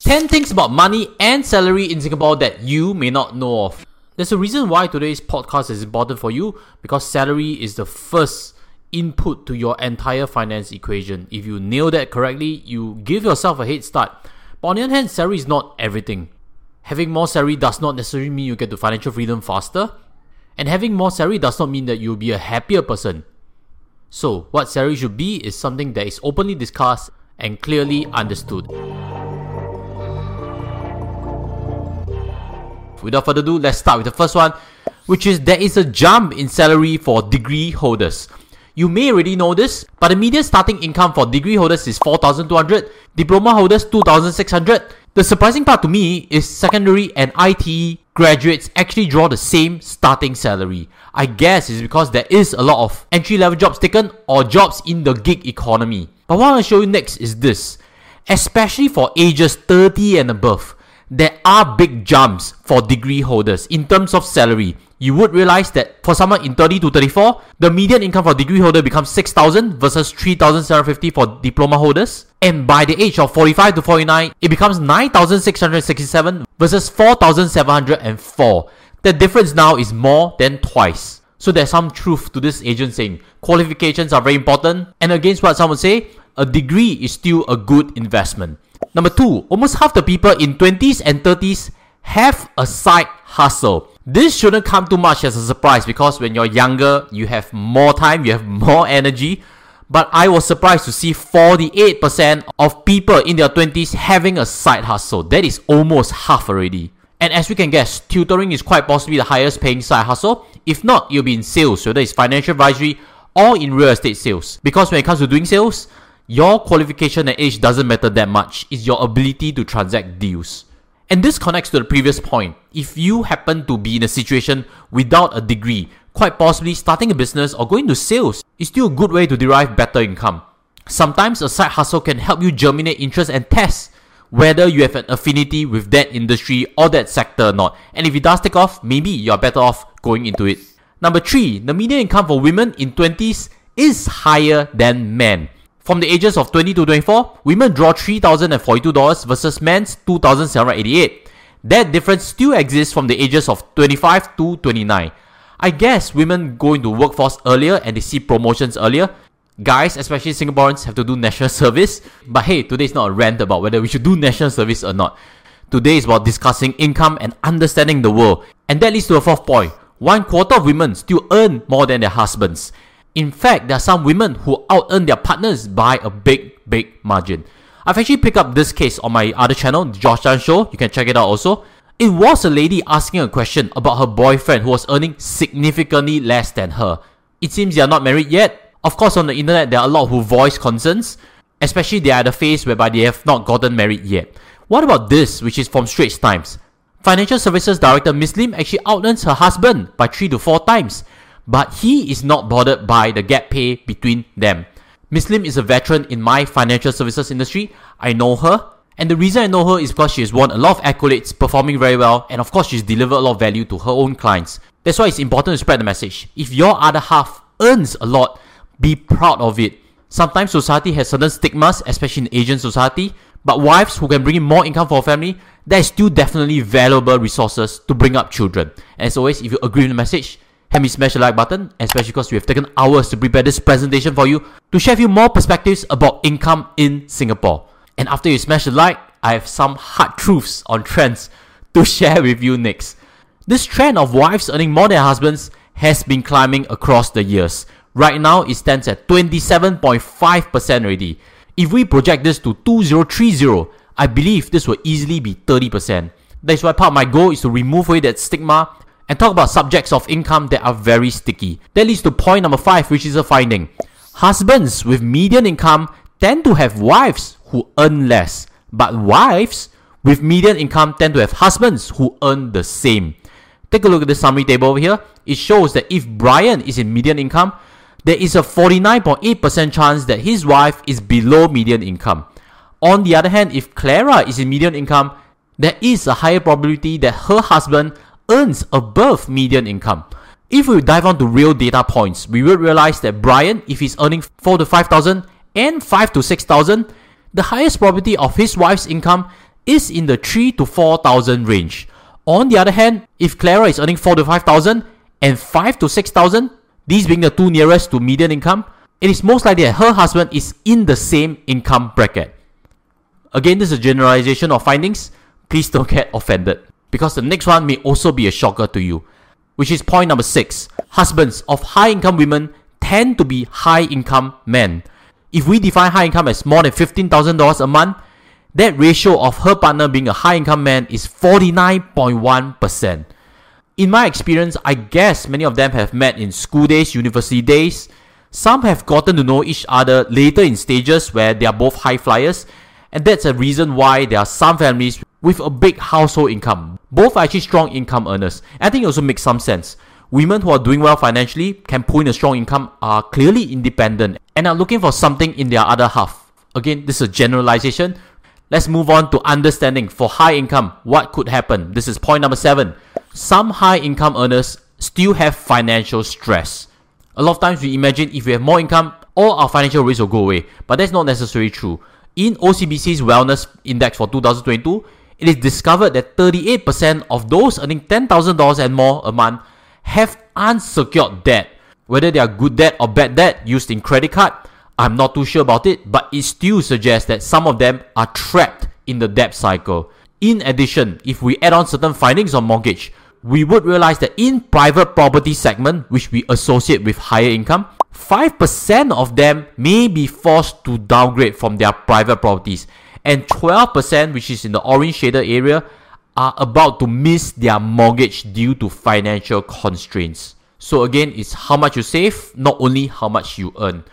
10 things about money and salary in Singapore that you may not know of. There's a reason why today's podcast is important for you because salary is the first input to your entire finance equation. If you nail that correctly, you give yourself a head start. But on the other hand, salary is not everything. Having more salary does not necessarily mean you get to financial freedom faster. And having more salary does not mean that you'll be a happier person. So, what salary should be is something that is openly discussed and clearly understood. Without further ado, let's start with the first one, which is there is a jump in salary for degree holders. You may already know this, but the median starting income for degree holders is 4,200, diploma holders 2,600. The surprising part to me is secondary and ITE graduates actually draw the same starting salary. I guess it's because there is a lot of entry level jobs taken or jobs in the gig economy. But what I want to show you next is this. Especially for ages 30 and above, there are big jumps for degree holders in terms of salary. You would realize that for someone in 30 to 34, the median income for degree holder becomes 6,000 versus 3,750 for diploma holders. And by the age of 45 to 49, it becomes 9,667 versus 4,704. The difference now is more than twice. So there's some truth to this agent saying qualifications are very important. And against what some would say, a degree is still a good investment. Number two, almost half the people in 20s and 30s have a side hustle. This shouldn't come too much as a surprise because when you're younger, you have more time, you have more energy. But I was surprised to see 48% of people in their 20s having a side hustle. That is almost half already. And as we can guess, tutoring is quite possibly the highest paying side hustle. If not, you'll be in sales, whether it's financial advisory or in real estate sales. Because when it comes to doing sales, your qualification and age doesn't matter that much. It's your ability to transact deals. And this connects to the previous point. If you happen to be in a situation without a degree, quite possibly starting a business or going to sales is still a good way to derive better income. Sometimes a side hustle can help you germinate interest and test whether you have an affinity with that industry or that sector or not. And if it does take off, maybe you're better off going into it. Number three, the median income for women in 20s is higher than men. From the ages of 20 to 24, women draw $3,042 versus men's 2,788. That difference still exists from the ages of 25 to 29. I guess women go into workforce earlier and they see promotions earlier. Guys, especially Singaporeans, have to do national service. But hey, today is not a rant about whether we should do national service or not. Today is about discussing income and understanding the world. And that leads to a fourth point. One quarter of women still earn more than their husbands. In fact, there are some women who out earn their partners by a big, big margin. I've actually picked up this case on my other channel, the Josh Tan Show. You can check it out also. It was a lady asking a question about her boyfriend who was earning significantly less than her. It seems they are not married yet. Of course, on the internet, there are a lot who voice concerns, especially they are at the phase whereby they have not gotten married yet. What about this, which is from Straits Times? Financial Services Director Miss Lim actually out earns her husband by 3 to 4 times but he is not bothered by the gap pay between them. Miss Lim is a veteran in my financial services industry. I know her. And the reason I know her is because she has won a lot of accolades, performing very well, and of course she's delivered a lot of value to her own clients. That's why it's important to spread the message. If your other half earns a lot, be proud of it. Sometimes society has certain stigmas, especially in Asian society, but wives who can bring in more income for a family, that is still definitely valuable resources to bring up children. And as always, if you agree with the message, Help me smash the like button, especially because we have taken hours to prepare this presentation for you to share you more perspectives about income in Singapore. And after you smash the like, I have some hard truths on trends to share with you next. This trend of wives earning more than husbands has been climbing across the years. Right now, it stands at 27.5% already. If we project this to 2030, I believe this will easily be 30%. That's why part of my goal is to remove away that stigma and talk about subjects of income that are very sticky. That leads to point number five, which is a finding. Husbands with median income tend to have wives who earn less, but wives with median income tend to have husbands who earn the same. Take a look at the summary table over here. It shows that if Brian is in median income, there is a 49.8% chance that his wife is below median income. On the other hand, if Clara is in median income, there is a higher probability that her husband earns above median income. If we dive onto real data points, we will realize that Brian, if he's earning 4 to 5,000 and 5 to 6,000, the highest probability of his wife's income is in the 3 to 4,000 range. On the other hand, if Clara is earning 4 to 5,000 and 5 to 6,000, these being the two nearest to median income, it is most likely that her husband is in the same income bracket. Again, this is a generalization of findings. Please don't get offended because the next one may also be a shocker to you, which is point number six. Husbands of high income women tend to be high income men. If we define high income as more than $15,000 a month, that ratio of her partner being a high income man is 49.1%. In my experience, I guess many of them have met in school days, university days. Some have gotten to know each other later in stages where they are both high flyers, and that's a reason why there are some families with a big household income. Both are actually strong income earners. I think it also makes some sense. Women who are doing well financially, can pull in a strong income, are clearly independent and are looking for something in their other half. Again, this is a generalization. Let's move on to understanding for high income what could happen. This is point number seven. Some high income earners still have financial stress. A lot of times we imagine if we have more income, all our financial risks will go away, but that's not necessarily true. In OCBC's Wellness Index for 2022, it is discovered that 38% of those earning $10,000 and more a month have unsecured debt. Whether they are good debt or bad debt used in credit card, I'm not too sure about it, but it still suggests that some of them are trapped in the debt cycle. In addition, if we add on certain findings on mortgage, we would realize that in private property segment, which we associate with higher income, 5% of them may be forced to downgrade from their private properties, and 12%, which is in the orange shaded area, are about to miss their mortgage due to financial constraints. So again, it's how much you save, not only how much you earn.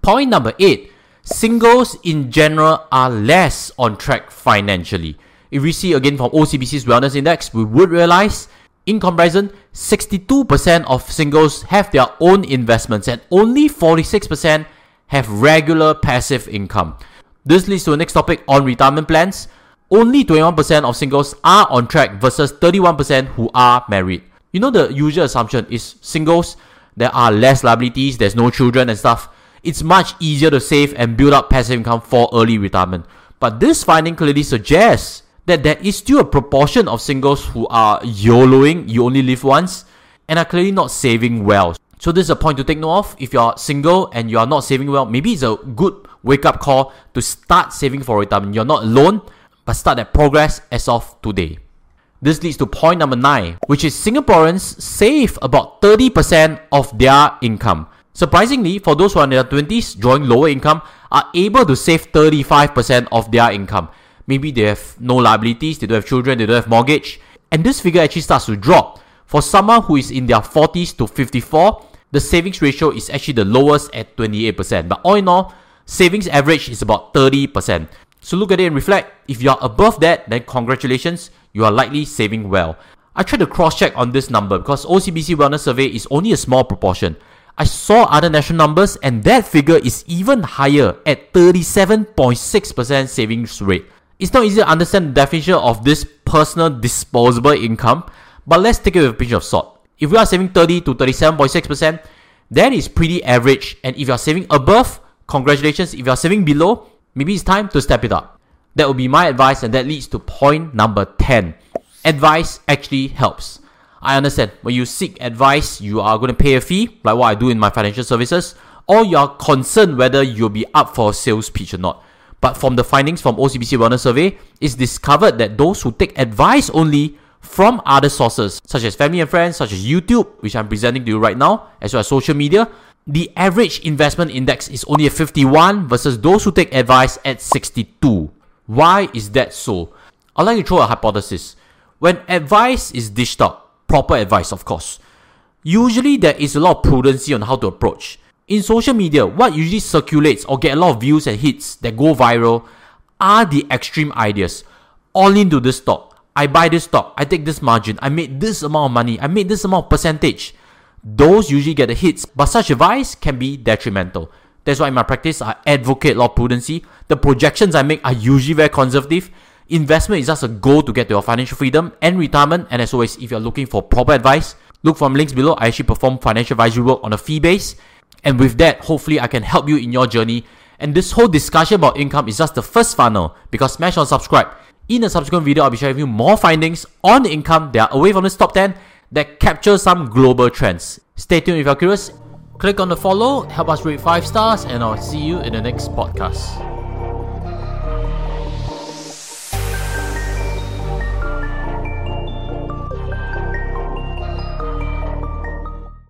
Point number eight singles in general are less on track financially. If we see again from OCBC's Wellness Index, we would realize in comparison, 62% of singles have their own investments and only 46% have regular passive income. This leads to the next topic on retirement plans. Only 21% of singles are on track versus 31% who are married. You know, the usual assumption is singles, there are less liabilities, there's no children and stuff it's much easier to save and build up passive income for early retirement. But this finding clearly suggests that there is still a proportion of singles who are YOLOing, you only live once, and are clearly not saving well. So this is a point to take note of. If you're single and you are not saving well, maybe it's a good wake up call to start saving for retirement. You're not alone, but start that progress as of today. This leads to point number nine, which is Singaporeans save about 30% of their income. Surprisingly, for those who are in their 20s, drawing lower income, are able to save 35% of their income. Maybe they have no liabilities, they don't have children, they don't have mortgage, and this figure actually starts to drop. For someone who is in their 40s to 54, the savings ratio is actually the lowest at 28%. But all in all, savings average is about 30%. So look at it and reflect. If you are above that, then congratulations, you are likely saving well. I tried to cross check on this number because OCBC Wellness Survey is only a small proportion. I saw other national numbers and that figure is even higher at 37.6% savings rate. It's not easy to understand the definition of this personal disposable income, but let's take it with a pinch of salt. If we are saving 30 to 37.6%, that is pretty average. And if you are saving above, congratulations. If you are saving below, maybe it's time to step it up. That would be my advice, and that leads to point number 10. Advice actually helps. I understand when you seek advice, you are going to pay a fee, like what I do in my financial services, or you are concerned whether you'll be up for a sales pitch or not. But from the findings from OCBC Wellness Survey, it's discovered that those who take advice only from other sources, such as family and friends, such as YouTube, which I'm presenting to you right now, as well as social media, the average investment index is only at 51 versus those who take advice at 62. Why is that so? I'd like to throw a hypothesis. When advice is dished out, proper advice, of course. Usually, there is a lot of prudency on how to approach. In social media, what usually circulates or get a lot of views and hits that go viral are the extreme ideas. All into this stock. I buy this stock. I take this margin. I made this amount of money. I made this amount of percentage. Those usually get the hits, but such advice can be detrimental. That's why in my practice, I advocate a lot of prudency. The projections I make are usually very conservative Investment is just a goal to get to your financial freedom and retirement. And as always, if you're looking for proper advice, look from links below. I actually perform financial advisory work on a fee base. And with that, hopefully I can help you in your journey. And this whole discussion about income is just the first funnel because smash on subscribe. In a subsequent video, I'll be sharing you more findings on income that are away from this top 10 that capture some global trends. Stay tuned if you're curious. Click on the follow, help us rate 5 stars, and I'll see you in the next podcast.